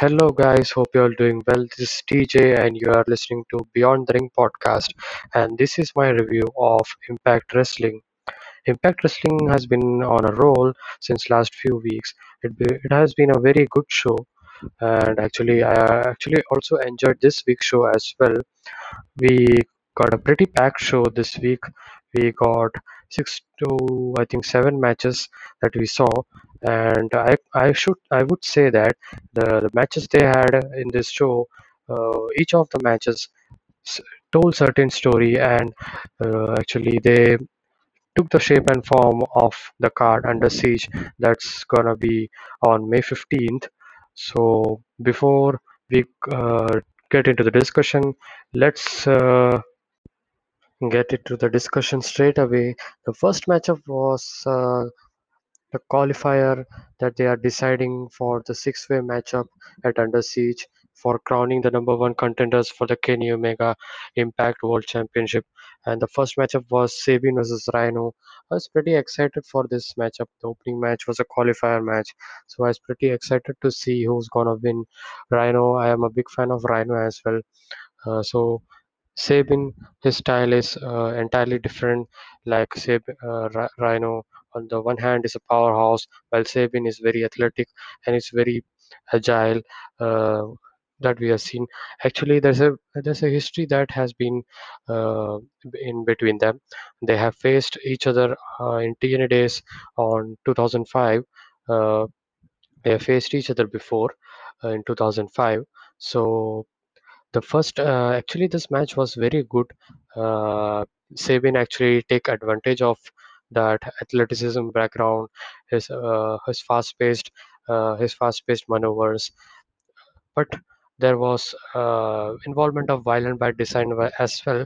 Hello, guys. Hope you're doing well. This is TJ, and you are listening to Beyond the Ring podcast. And this is my review of Impact Wrestling. Impact Wrestling has been on a roll since last few weeks. It, be, it has been a very good show, and actually, I actually also enjoyed this week's show as well. We got a pretty packed show this week. We got six to I think seven matches that we saw, and I I should I would say that the, the matches they had in this show, uh, each of the matches told certain story, and uh, actually they took the shape and form of the card under siege that's gonna be on May 15th. So before we uh, get into the discussion, let's uh, get into the discussion straight away. The first matchup was uh, the qualifier that they are deciding for the six-way matchup at Under Siege for crowning the number one contenders for the Kenny Omega Impact World Championship. And the first matchup was Sabin versus Rhino. I was pretty excited for this matchup. The opening match was a qualifier match, so I was pretty excited to see who's gonna win. Rhino, I am a big fan of Rhino as well. Uh, so Sabin, his style is uh, entirely different. Like Sab, uh, Rhino, on the one hand, is a powerhouse, while Sabin is very athletic and is very agile. Uh, that we have seen. Actually, there's a there's a history that has been uh, in between them. They have faced each other uh, in TNA days on 2005. Uh, they have faced each other before uh, in 2005. So the first, uh, actually, this match was very good. Sabin actually take advantage of that athleticism background, his uh, his fast-paced, uh, his fast-paced maneuvers. But there was uh, involvement of violent by design as well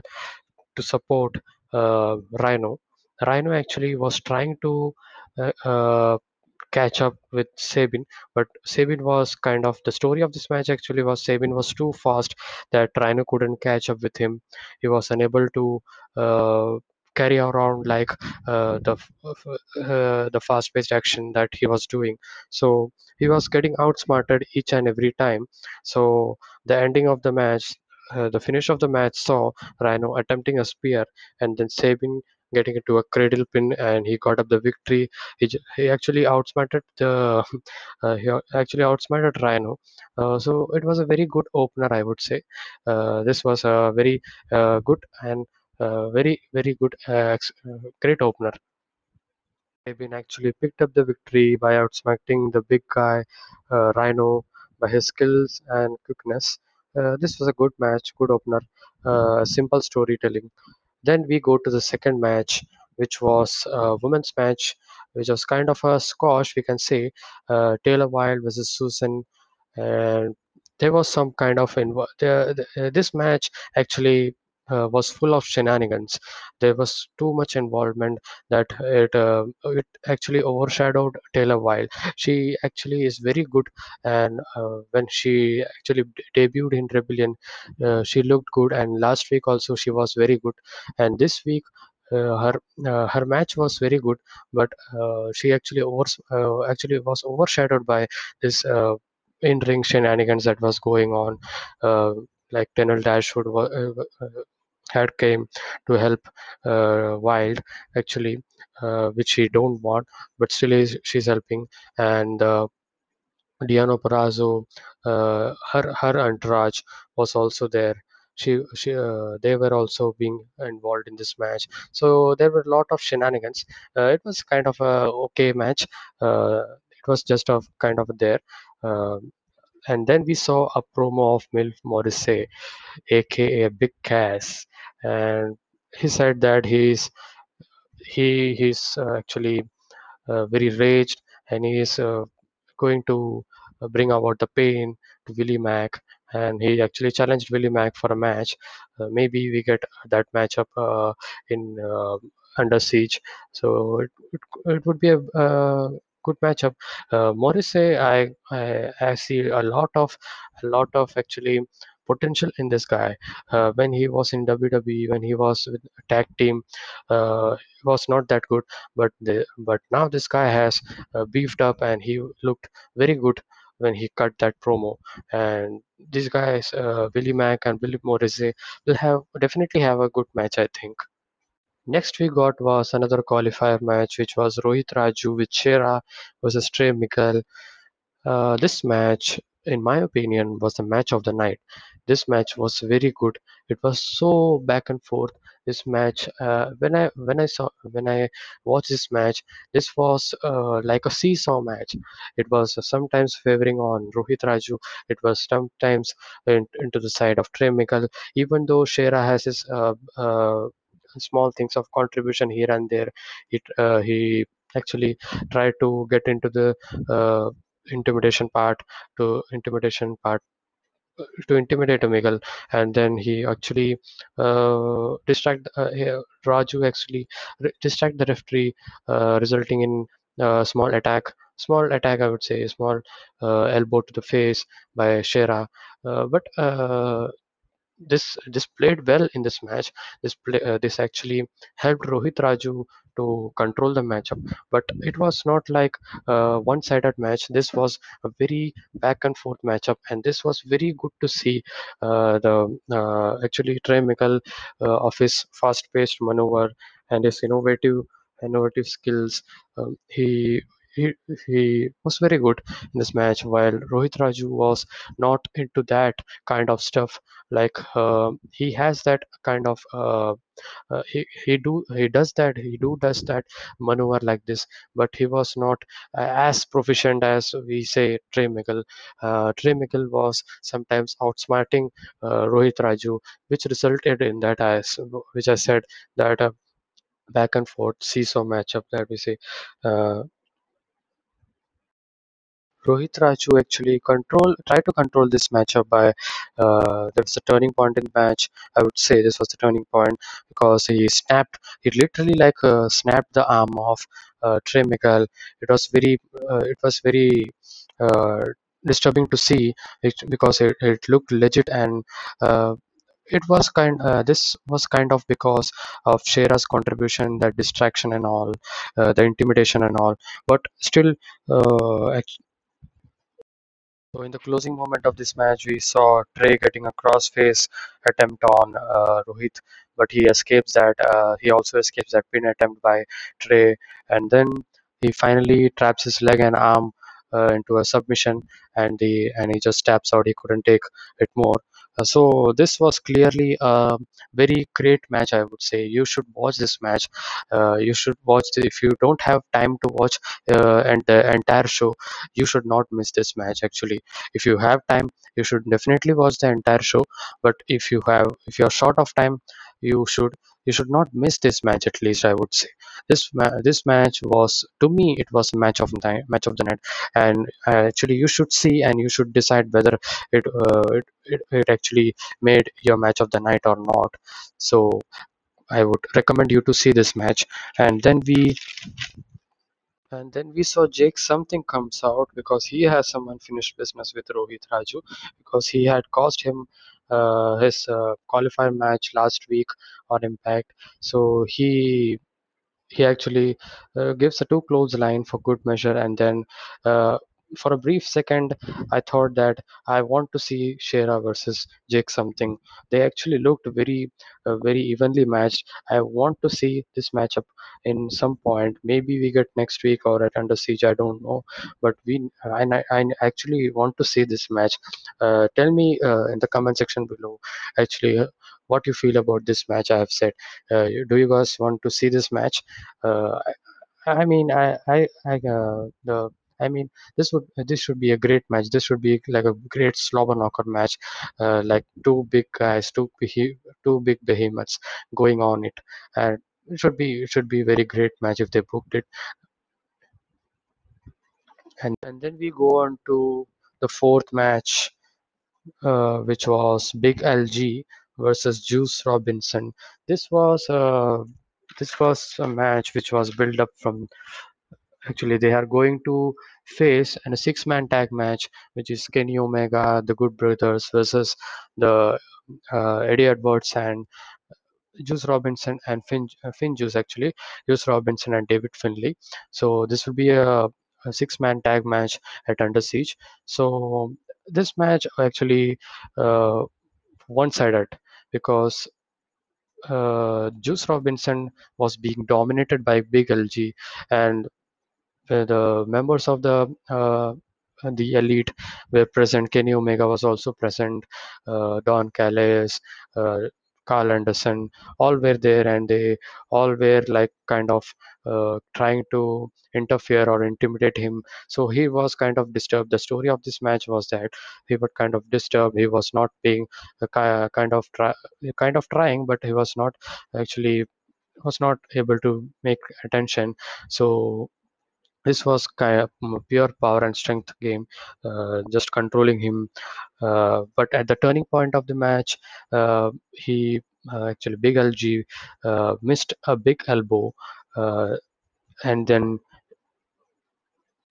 to support uh, Rhino. Rhino actually was trying to uh, uh, catch up with Sabin, but Sabin was kind of the story of this match actually was Sabin was too fast that Rhino couldn't catch up with him. He was unable to carry around like uh, the uh, the fast-paced action that he was doing. So he was getting outsmarted each and every time. So the ending of the match. Uh, the finish of the match saw Rhino attempting a spear and then Sabin getting into a cradle pin and he got up the victory he, he actually outsmarted the uh, he actually outsmarted Rhino. Uh, so it was a very good opener, I would say. Uh, this was a very uh, good and very very good uh, uh, great opener. Sabin actually picked up the victory by outsmarting the big guy uh, Rhino by his skills and quickness. Uh, this was a good match, good opener, uh, simple storytelling. Then we go to the second match, which was a women's match, which was kind of a squash, we can say. Uh, Taylor Wilde versus Susan, and there was some kind of invo- the, the, this match actually uh, was full of shenanigans. There was too much involvement that it uh, it actually overshadowed Taylor Wilde. She actually is very good, and uh, when she actually debuted in Rebellion, uh, she looked good. And last week also she was very good and this week uh, her uh, her match was very good but she actually over actually was overshadowed by this uh, in-ring shenanigans that was going on like Tenille Dashwood wa- uh, uh, had came to help uh, Wilde actually uh, which she don't want but still is she's helping and uh, Diano Perazzo, her her entourage was also there. She she uh, they were also being involved in this match. So there were a lot of shenanigans. Uh, it was kind of a okay match. Uh, it was just a kind of there. And then we saw a promo of Milf Morrissey, aka Big Cass, and he said that he's he he's uh, actually uh, very raged and he is uh, going to uh, bring about the pain to Willie Mack and he actually challenged Willie Mack for a match. Uh, maybe we get that matchup uh, in uh, Under Siege. So it, it, it would be a uh, good matchup. Uh, Morrissey, I, I I see a lot of a lot of actually potential in this guy. Uh, when he was in WWE, when he was with tag team, uh, he was not that good but the but now this guy has uh, beefed up and he looked very good when he cut that promo. And these guys, uh, Willie Mack and Billy Morrissey, will have definitely have a good match, I think. Next we got was another qualifier match, which was Rohit Raju with Shera versus Trey Miguel. Uh, this match, in my opinion, was the match of the night. This match was very good. It was so back and forth. This match, uh, when I when I saw when I watched this match, this was uh, like a seesaw match. It was sometimes favoring on Rohit Raju. It was sometimes in, into the side of Trey Miguel. Even though Shera has his uh, uh, small things of contribution here and there, it uh, he actually tried to get into the uh, intimidation part to intimidation part uh, to intimidate Miguel, and then he actually uh, distract uh, Raju actually distract the referee, uh, resulting in a small attack. Small attack, I would say, small uh, elbow to the face by Shera. Uh, but uh, this this played well in this match. This play, uh, this actually helped Rohit Raju to control the matchup. But it was not like a one-sided match. This was a very back and forth matchup, and this was very good to see. Uh, the uh, actually Trey Miguel uh, of his fast-paced maneuver and his innovative innovative skills. Um, he he, he was very good in this match while Rohit Raju was not into that kind of stuff like uh, he has that kind of uh, uh, he he do he does that he do does that maneuver like this but he was not as proficient as we say Trey Miguel uh, Trey Miguel was sometimes outsmarting uh, Rohit Raju which resulted in that as which I said that uh, back and forth seesaw matchup that we say uh, Rohit Raju actually control tried to control this matchup by uh, there was a turning point in the match. I would say this was the turning point because he snapped. He literally like uh, snapped the arm of uh, Trey Miguel. It was very uh, it was very uh, disturbing to see it because it, it looked legit and. Uh, it was kind. Uh, this was kind of because of Shera's contribution, that distraction and all, uh, the intimidation and all. But still, uh, so in the closing moment of this match, we saw Trey getting a crossface attempt on uh, Rohit, but he escapes that. Uh, he also escapes that pin attempt by Trey, and then he finally traps his leg and arm uh, into a submission, and and he just taps out. He couldn't take it more. So this was clearly a very great match. I would say you should watch this match. Uh, you should watch the, if you don't have time to watch uh, and the entire show you should not miss this match actually if you have time you should definitely watch the entire show but if you have if you're short of time you should you should not miss this match at least i would say. This ma- this match was to me it was a match of the match of the night. And uh, actually you should see and you should decide whether it, uh, it, it it actually made your match of the night or not. So i would recommend you to see this match. And then we and then we saw Jake something comes out because he has some unfinished business with Rohit Raju because he had cost him his uh, qualifier match last week on Impact. So he he actually uh, gives a two close line for good measure and then uh, for a brief second i thought that i want to see shera versus jake something. They actually looked very uh, very evenly matched. I want to see this matchup in some point. Maybe we get next week or at under siege i don't know. But we i, I actually want to see this match. Uh, tell me uh, in the comment section below actually uh, what you feel about this match i have said. Uh, do you guys want to see this match? Uh, I, I mean, I, I, I uh, the, I mean, this would, this should be a great match. This should be like a great slobber knocker match, uh, like two big guys, two two big behemoths going on it, and it should be, it should be a very great match if they booked it. And and then we go on to the fourth match, uh, which was Big LG versus Juice Robinson. This was uh, this was a match which was built up from Actually, they are going to face in a six-man tag match, which is Kenny Omega, the Good Brothers versus the uh, Eddie Edwards and Juice Robinson and Finn, uh, Finn Juice actually, Juice Robinson and David Finlay. So this will be a a six-man tag match at Under Siege. So this match actually uh, one-sided because uh, Juice Robinson was being dominated by Big LG, and the members of the uh, the elite were present. Kenny Omega was also present. Uh, Don Callis, uh, Karl Anderson, all were there, and they all were like kind of uh, trying to interfere or intimidate him. So he was kind of disturbed. The story of this match was that he was kind of disturbed. He was not being kind of try, kind of trying, but he was not actually was not able to make attention. So this was kind of pure power and strength game, uh, just controlling him. Uh, but at the turning point of the match, uh, he uh, actually Big LG uh, missed a big elbow, uh, and then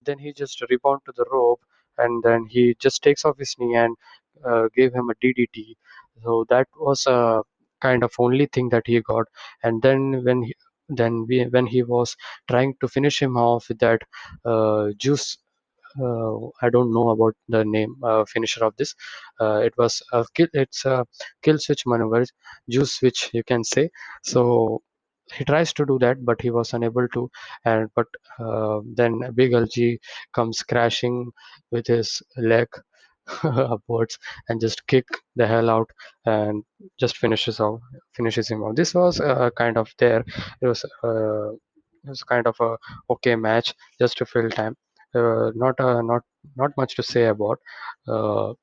then he just rebound to the rope, and then he just takes off his knee and gave him a DDT. So that was a kind of only thing that he got. And then when he, then we, when he was trying to finish him off with that uh, juice uh, I don't know about the name uh, finisher of this. Uh, it was a kill. It's a kill switch maneuver, juice switch you can say. So he tries to do that, but he was unable to. And but uh, then Big LG comes crashing with his leg upwards and just kick the hell out and just finishes off finishes him off. This was uh, kind of there. It was uh, it was kind of a okay match just to fill time. Uh, not uh, not not much to say about. Uh,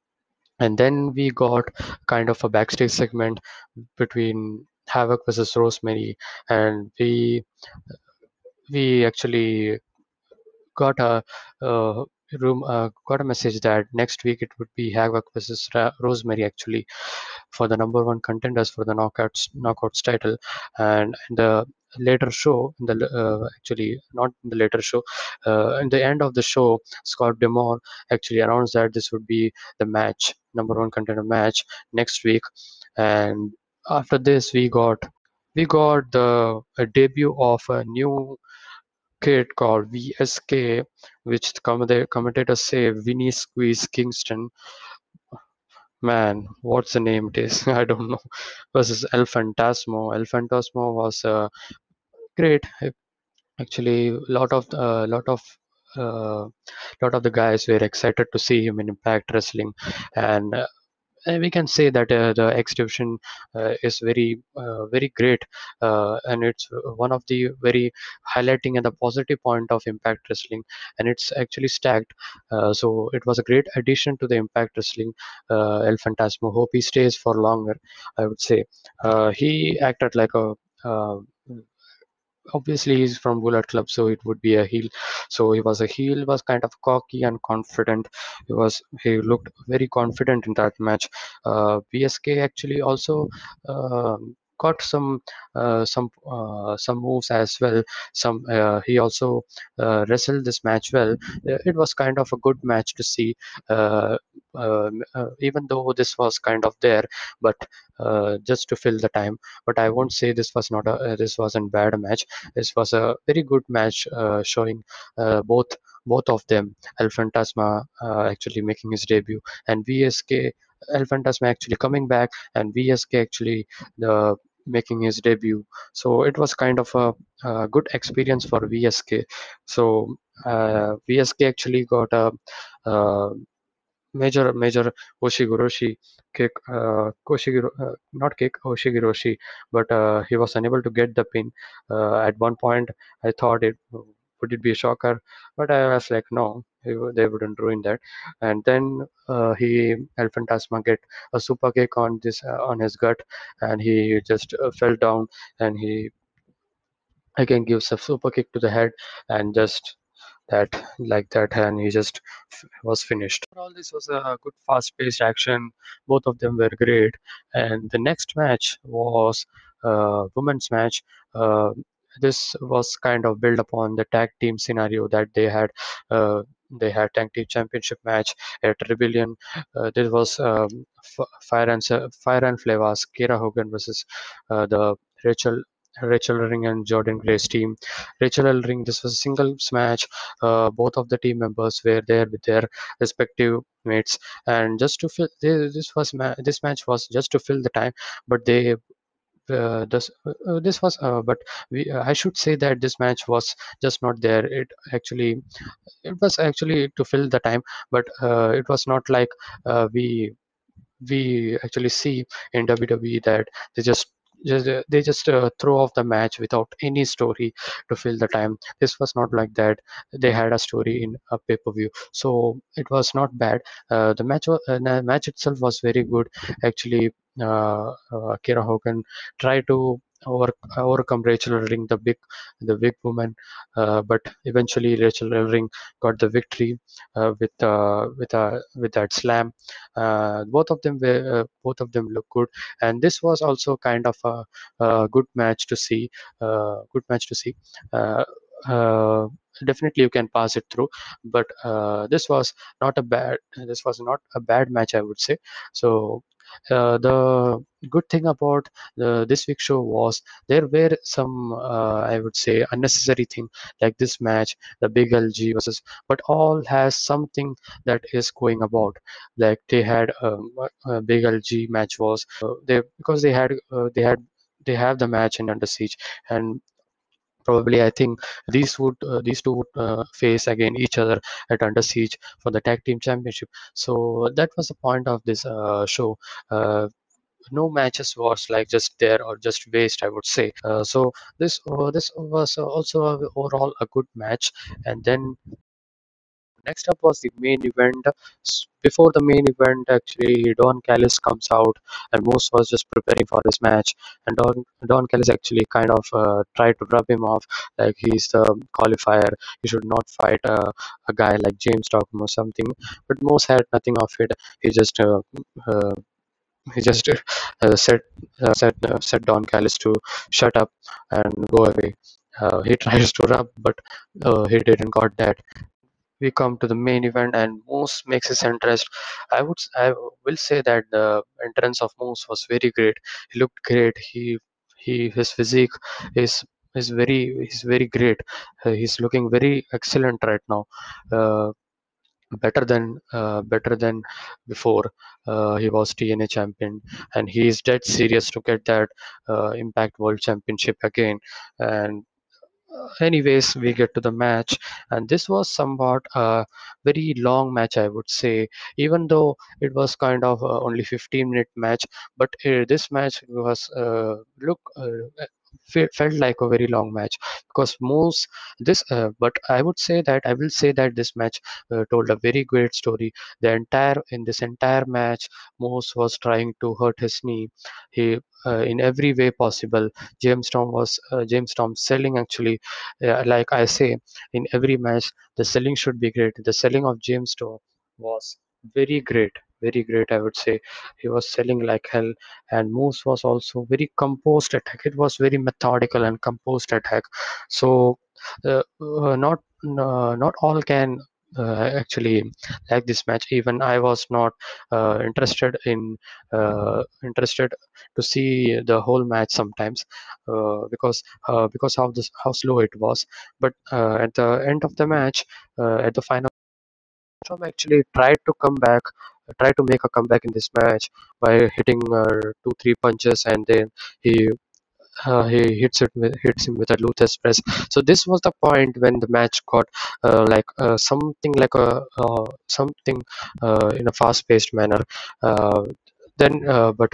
and then we got kind of a backstage segment between Havok versus Rosemary, and we we actually got a uh, room uh, got a message that next week it would be Havok versus Ra- Rosemary actually for the number one contenders for the knockouts knockouts title. And the later show in the uh, actually not in the later show uh, in the end of the show Scott D'Amore actually announced that this would be the match number one contender match next week. And after this we got we got the debut of a new kit called VSK, which the commentators say Vinny Squeeze Kingston. Man, what's the name it is? I don't know. Versus El Phantasmo. El Phantasmo was uh, great. Actually, a lot of uh, lot of a uh, lot of the guys were excited to see him in Impact Wrestling, and uh, we can say that uh, the X division uh, is very uh, very great uh, and it's one of the very highlighting and the positive point of impact wrestling and it's actually stacked. Uh, so it was a great addition to the impact wrestling uh, el phantasmo hope he stays for longer i would say. He acted like a obviously he's from Bullet Club, so it would be a heel. So he was a heel, was kind of cocky and confident. He was he looked very confident in that match. Uh, VSK actually also uh, got some uh, some uh, some moves as well. Some uh, he also uh, wrestled this match well. It was kind of a good match to see, um, Uh, even though this was kind of there, but uh, just to fill the time. But I won't say this was not a uh, this wasn't bad match. This was a very good match showing both both of them. El Phantasmo actually making his debut and VSK El Phantasmo actually coming back and VSK actually the making his debut. So it was kind of a, a good experience for VSK. So uh, VSK actually got a, a major major Hoshigoroshi kick, uh, Koshigiro, uh, not kick Hoshigoroshi, but uh, he was unable to get the pin. Uh, at one point, I thought it would it be a shocker, but I was like, no, they wouldn't ruin that. And then uh, he El get a super kick on this uh, on his gut, and he just fell down, and he again gives a super kick to the head, and just that like that and he just was finished. All this was a good fast-paced action. Both of them were great. And the next match was a women's match. Uh, this was kind of built upon the tag team scenario that they had uh, they had tag team championship match at rebellion. Uh, this was um, fire and fire and flavas kiera hogan versus uh, the rachel Rachel Ellering and Jordynne Grace's team. Rachel Ellering, this was a singles match. Uh, both of the team members were there with their respective mates, and just to fill this was ma- this match was just to fill the time, but they. Uh, this uh, this was uh, but we uh, I should say that this match was just not there it actually it was actually to fill the time but uh, it was not like we we actually see in WWE that they just just uh, they just uh, throw off the match without any story to fill the time. This was not like that. They had a story in a pay-per-view. So it was not bad. Uh, the match uh, match itself was very good. Actually uh, uh, Kiera Hogan tried to over, overcome Rachel Ellering the big the big woman uh, but eventually Rachel Ellering got the victory uh, with uh, with a with that slam. Uh, both of them were uh, both of them look good. And this was also kind of a, a good match to see uh, good match to see. Uh, uh, definitely you can pass it through. But uh, this was not a bad this was not a bad match i would say. So uh, the good thing about the, this week show was there were some uh, i would say unnecessary thing like this match the big lg versus but all has something that is going about. Like they had um, a big lg match was uh, they because they had uh, they had they have the match in under siege and probably i think these would uh, these two would uh, face again each other at under siege for the tag team championship. So that was the point of this uh, show. No matches was like just there or just waste i would say. Uh, so this uh, this was also overall a good match. And then Next up was the main event. Before the main event, actually, Don Callis comes out, and Moose was just preparing for his match. And Don Don Callis actually kind of uh, tried to rub him off, like he's the qualifier. You should not fight uh, a guy like James Stockton or something. But Moose had nothing of it. He just uh, uh, he just uh, said uh, said uh, said Don Callis to shut up and go away. Uh, he tries to rub, but uh, he didn't got that we come to the main event and Moose makes his entrance. I would I will say that the entrance of Moose was very great. He looked great. He he his physique is is very is very great. Uh, he's looking very excellent right now. Uh, better than uh, better than before uh, he was TNA champion and he is dead serious to get that uh, Impact World Championship again and anyways we get to the match and this was somewhat a very long match i would say even though it was kind of only 15 minute match but uh, this match was uh, look uh, felt like a very long match. Because most this uh, but i would say that i will say that this match uh, told a very great story. The entire in this entire match moose was trying to hurt his knee. He uh, in every way possible. James storm was uh, james storm selling actually uh, like i say in every match the selling should be great. The selling of james storm was very great very great i would say. He was selling like hell and moose was also very composed attack. It was very methodical and composed attack. So uh, uh, not uh, not all can uh, actually like this match. Even i was not uh, interested in uh, interested to see the whole match sometimes uh, because uh, because how this how slow it was. But at the end of the match at the final actually tried to come back, tried to make a comeback in this match by hitting uh, two, three punches, and then he uh, he hits it with, hits him with a Lou Thesz press. So this was the point when the match got uh, like uh, something like a uh, something uh, in a fast-paced manner. Then, but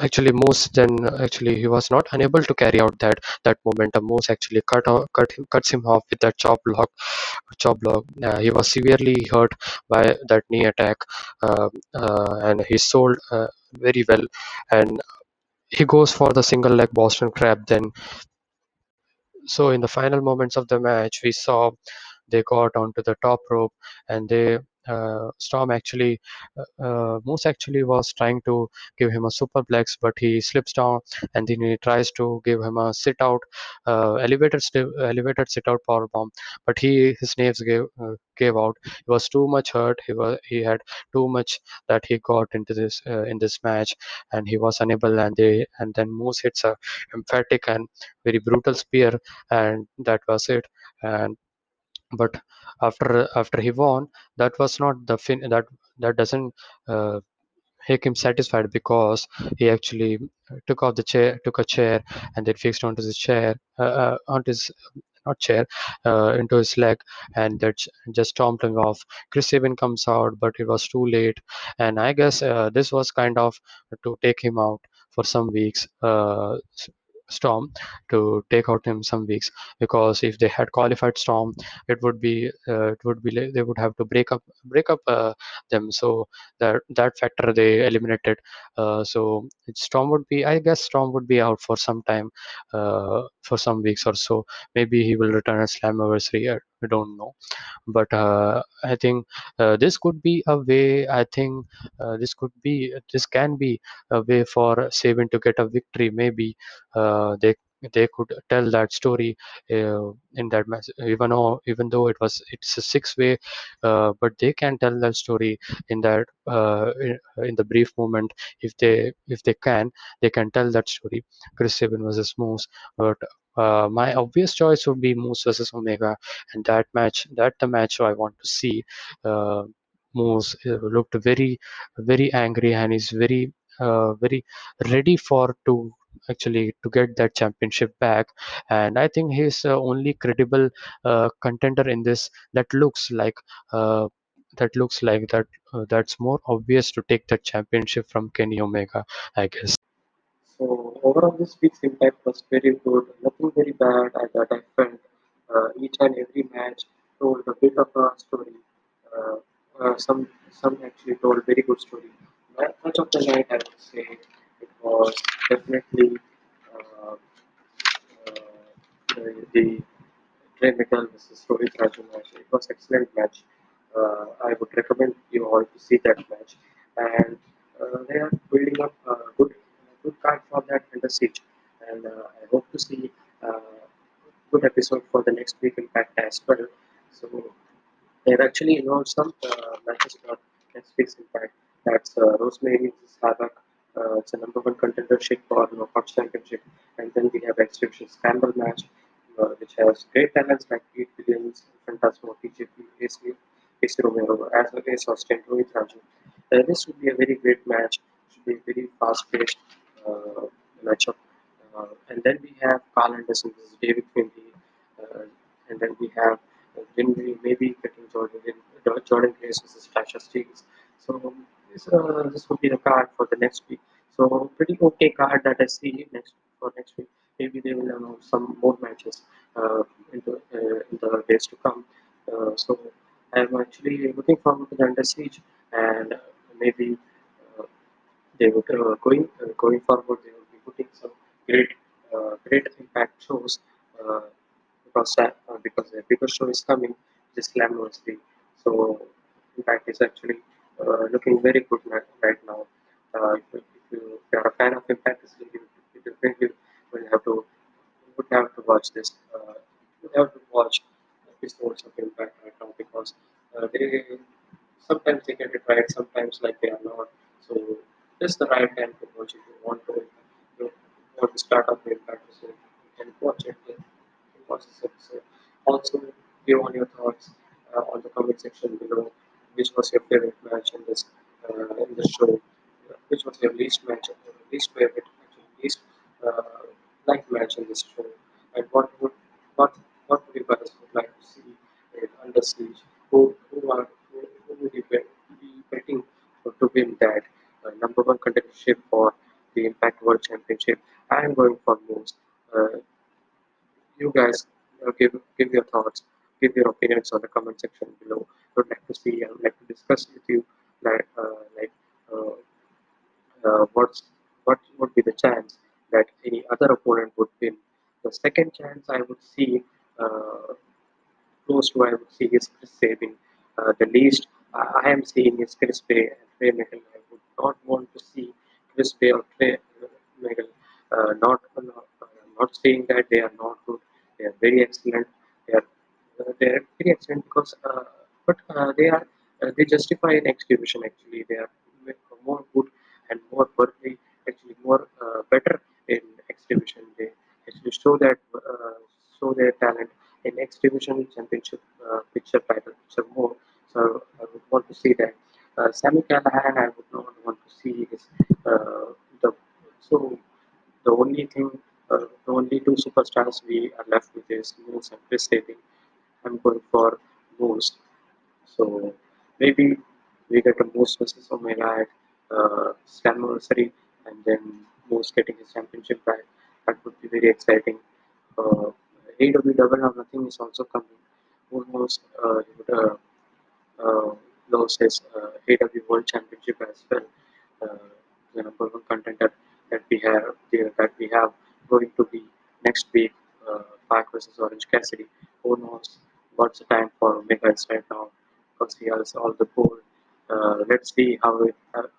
actually Moose then actually he was not unable to carry out that that momentum. Moose actually cut cut him, cuts him off with that chop block. Chop block. Uh, he was severely hurt by that knee attack, uh, uh, and he sold uh, very well. And he goes for the single leg Boston Crab. Then, so in the final moments of the match, we saw they got onto the top rope and they Storm actually, uh, uh, Moose actually was trying to give him a superplex, but he slips down and then he tries to give him a sit out, uh, elevated, elevated sit out power bomb, but he his nerves gave uh, gave out. He was too much hurt. He was he had too much that he got into this uh, in this match, and he was unable. And they and then Moose hits a emphatic and very brutal spear, and that was it. And but after after he won, that was not the fin. That that doesn't uh, make him satisfied because he actually took off the chair, took a chair, and then fixed onto the chair, uh, uh, onto his not chair, uh, into his leg, and that just stomped him off. Chris Sabin comes out, but it was too late, and I guess uh, this was kind of to take him out for some weeks. Storm to take out him some weeks because if they had qualified Storm, it would be uh, it would be they would have to break up break up uh, them. So that that factor they eliminated. Uh, so Storm would be I guess Storm would be out for some time uh, for some weeks or so. Maybe he will return at Slammiversary. I don't know, but uh, I think uh, this could be a way. I think this could be this can be a way for Sabin to get a victory. Maybe uh, they they could tell that story uh, in that match even though even though it was it's a six way uh, but they can tell that story in that uh, in, in, the brief moment. If they if they can they can tell that story. Chris sabin versus moose but uh, my obvious choice would be moose versus omega and that match that the match i want to see. Uh, moose uh, looked very very angry and is very very ready for to actually to get that championship back. And i think he's uh, only credible uh, contender in this that looks like uh, that looks like that uh, that's more obvious to take that championship from kenny omega i guess. So overall this week's impact was very good. Nothing very bad i that i felt uh, each and every match told a bit of a story. Uh, some some actually told very good story. Match of the night i would say it was definitely uh, uh, the Trey Miguel versus Rohit Raju match. It was excellent match. Uh, I would recommend you all to see that match. And uh, they are building up a good, good card for that under siege. And uh, I hope to see a good episode for the next week Impact as well. So they've actually involved some matches for next week's Impact. That's Rosemary versus uh, it's a number one contendership for Knockout Championship. And then we have X-Division Scramble match, uh, which has great talents like Petey Williams, Phantasmo, TJP, AC, AC Romero, as well as Austin Rohit Raju. Uh, this would be a very great match. It should be a very fast-paced uh, matchup. Uh, and then we have Karl Anderson David Finlay. Uh, and then we have uh, maybe getting Jordynne, Jordynne Grace versus Tasha Steelz. So this, uh, this would be the card for the next week. So pretty okay card that I see next for next week. Maybe they will announce some more matches uh, in, the, uh, in the days to come. Uh, so I'm actually looking forward to the Under Siege and maybe uh, they would uh, going going forward they will be putting some great great impact shows because because the bigger show is coming this Slammiversary. So impact is actually uh, looking very good right now. Uh, if, if, you, are a fan of Impact Wrestling, you, you definitely will have to would have to watch this. Uh, you have to watch episodes of Impact right now because they sometimes they get it right, sometimes like they are not. So this is the right time to watch if you want to you to start up Impact Wrestling. You can watch it. You watch this episode. Also, give on your thoughts uh, on the comment section below which was your favorite match in this uh, in the show? Which was your least match, least favorite, least uh, liked match in this show? And what would what what would you guys would like to see in Under Siege? Who who are who, who would you be betting to win that uh, number one contendership for the Impact World Championship? I am going for Moose. Uh, you guys uh, give give your thoughts give your opinions on the comment section below. Like to I would like to discuss with you, like, uh, like uh, uh, what's what would be the chance that any other opponent would win. The second chance I would see uh, close to I would see is Chris Sabin. Uh, the least I am seeing is Chris Bey and Trey Miguel. I would not want to see Chris Bey or Trey. Uh, not not, not saying that they are not good. They are very excellent. They are uh, they are very excellent because uh, but uh, they are uh, they justify in execution actually. They are more good and more worthy actually more uh, better in X-Division. They actually show that show their talent in X-Division championship picture title picture more. So I would want to see that. Uh, Sami Callihan, I would not want to see his the so the only thing, uh, the only two superstars we are left with is Moose and Chris Daly. I'm going for Moose. So maybe we get a Moose versus Omega at uh, Slammiversary and then Moose getting his championship back. That would be very exciting. Uh, AEW Double or Nothing is also coming. Almost uh, he would uh, uh, his uh, AEW World Championship as well. Uh, the number one contender that we have there that we have going to be next week, uh, Pac versus Orange Cassidy. Who knows what's the time for Omega is right now because he has all the gold. Uh, let's see how it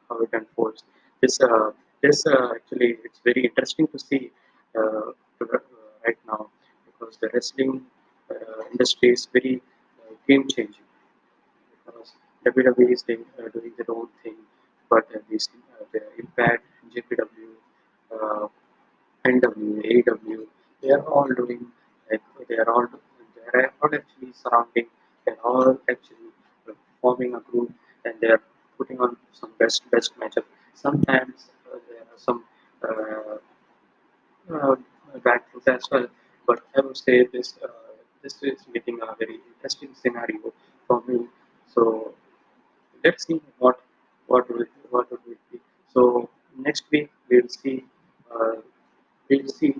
how it unfolds. This uh, this uh, actually it's very interesting to see uh, uh, right now because the wrestling uh, industry is very game changing because WWE is doing, doing their own thing, but this, the Impact, JPW, NW, AW, they are all doing they are all they are all actually surrounding, they are all actually forming a group and they are putting on some best best matchup. Sometimes uh, there are some uh, uh, bad things as well. But I would say this uh, this is making a very interesting scenario for me. So let's see what what will what will be. So next week we'll see uh, we'll see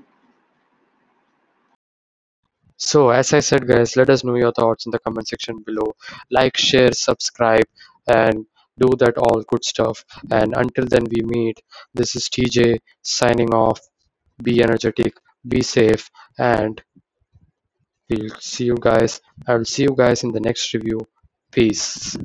So, as I said, guys, let us know your thoughts in the comment section below. Like, share, subscribe, and do that all good stuff. And until then, we meet. This is TJ signing off. Be energetic, be safe, and we'll see you guys. I will see you guys in the next review. Peace.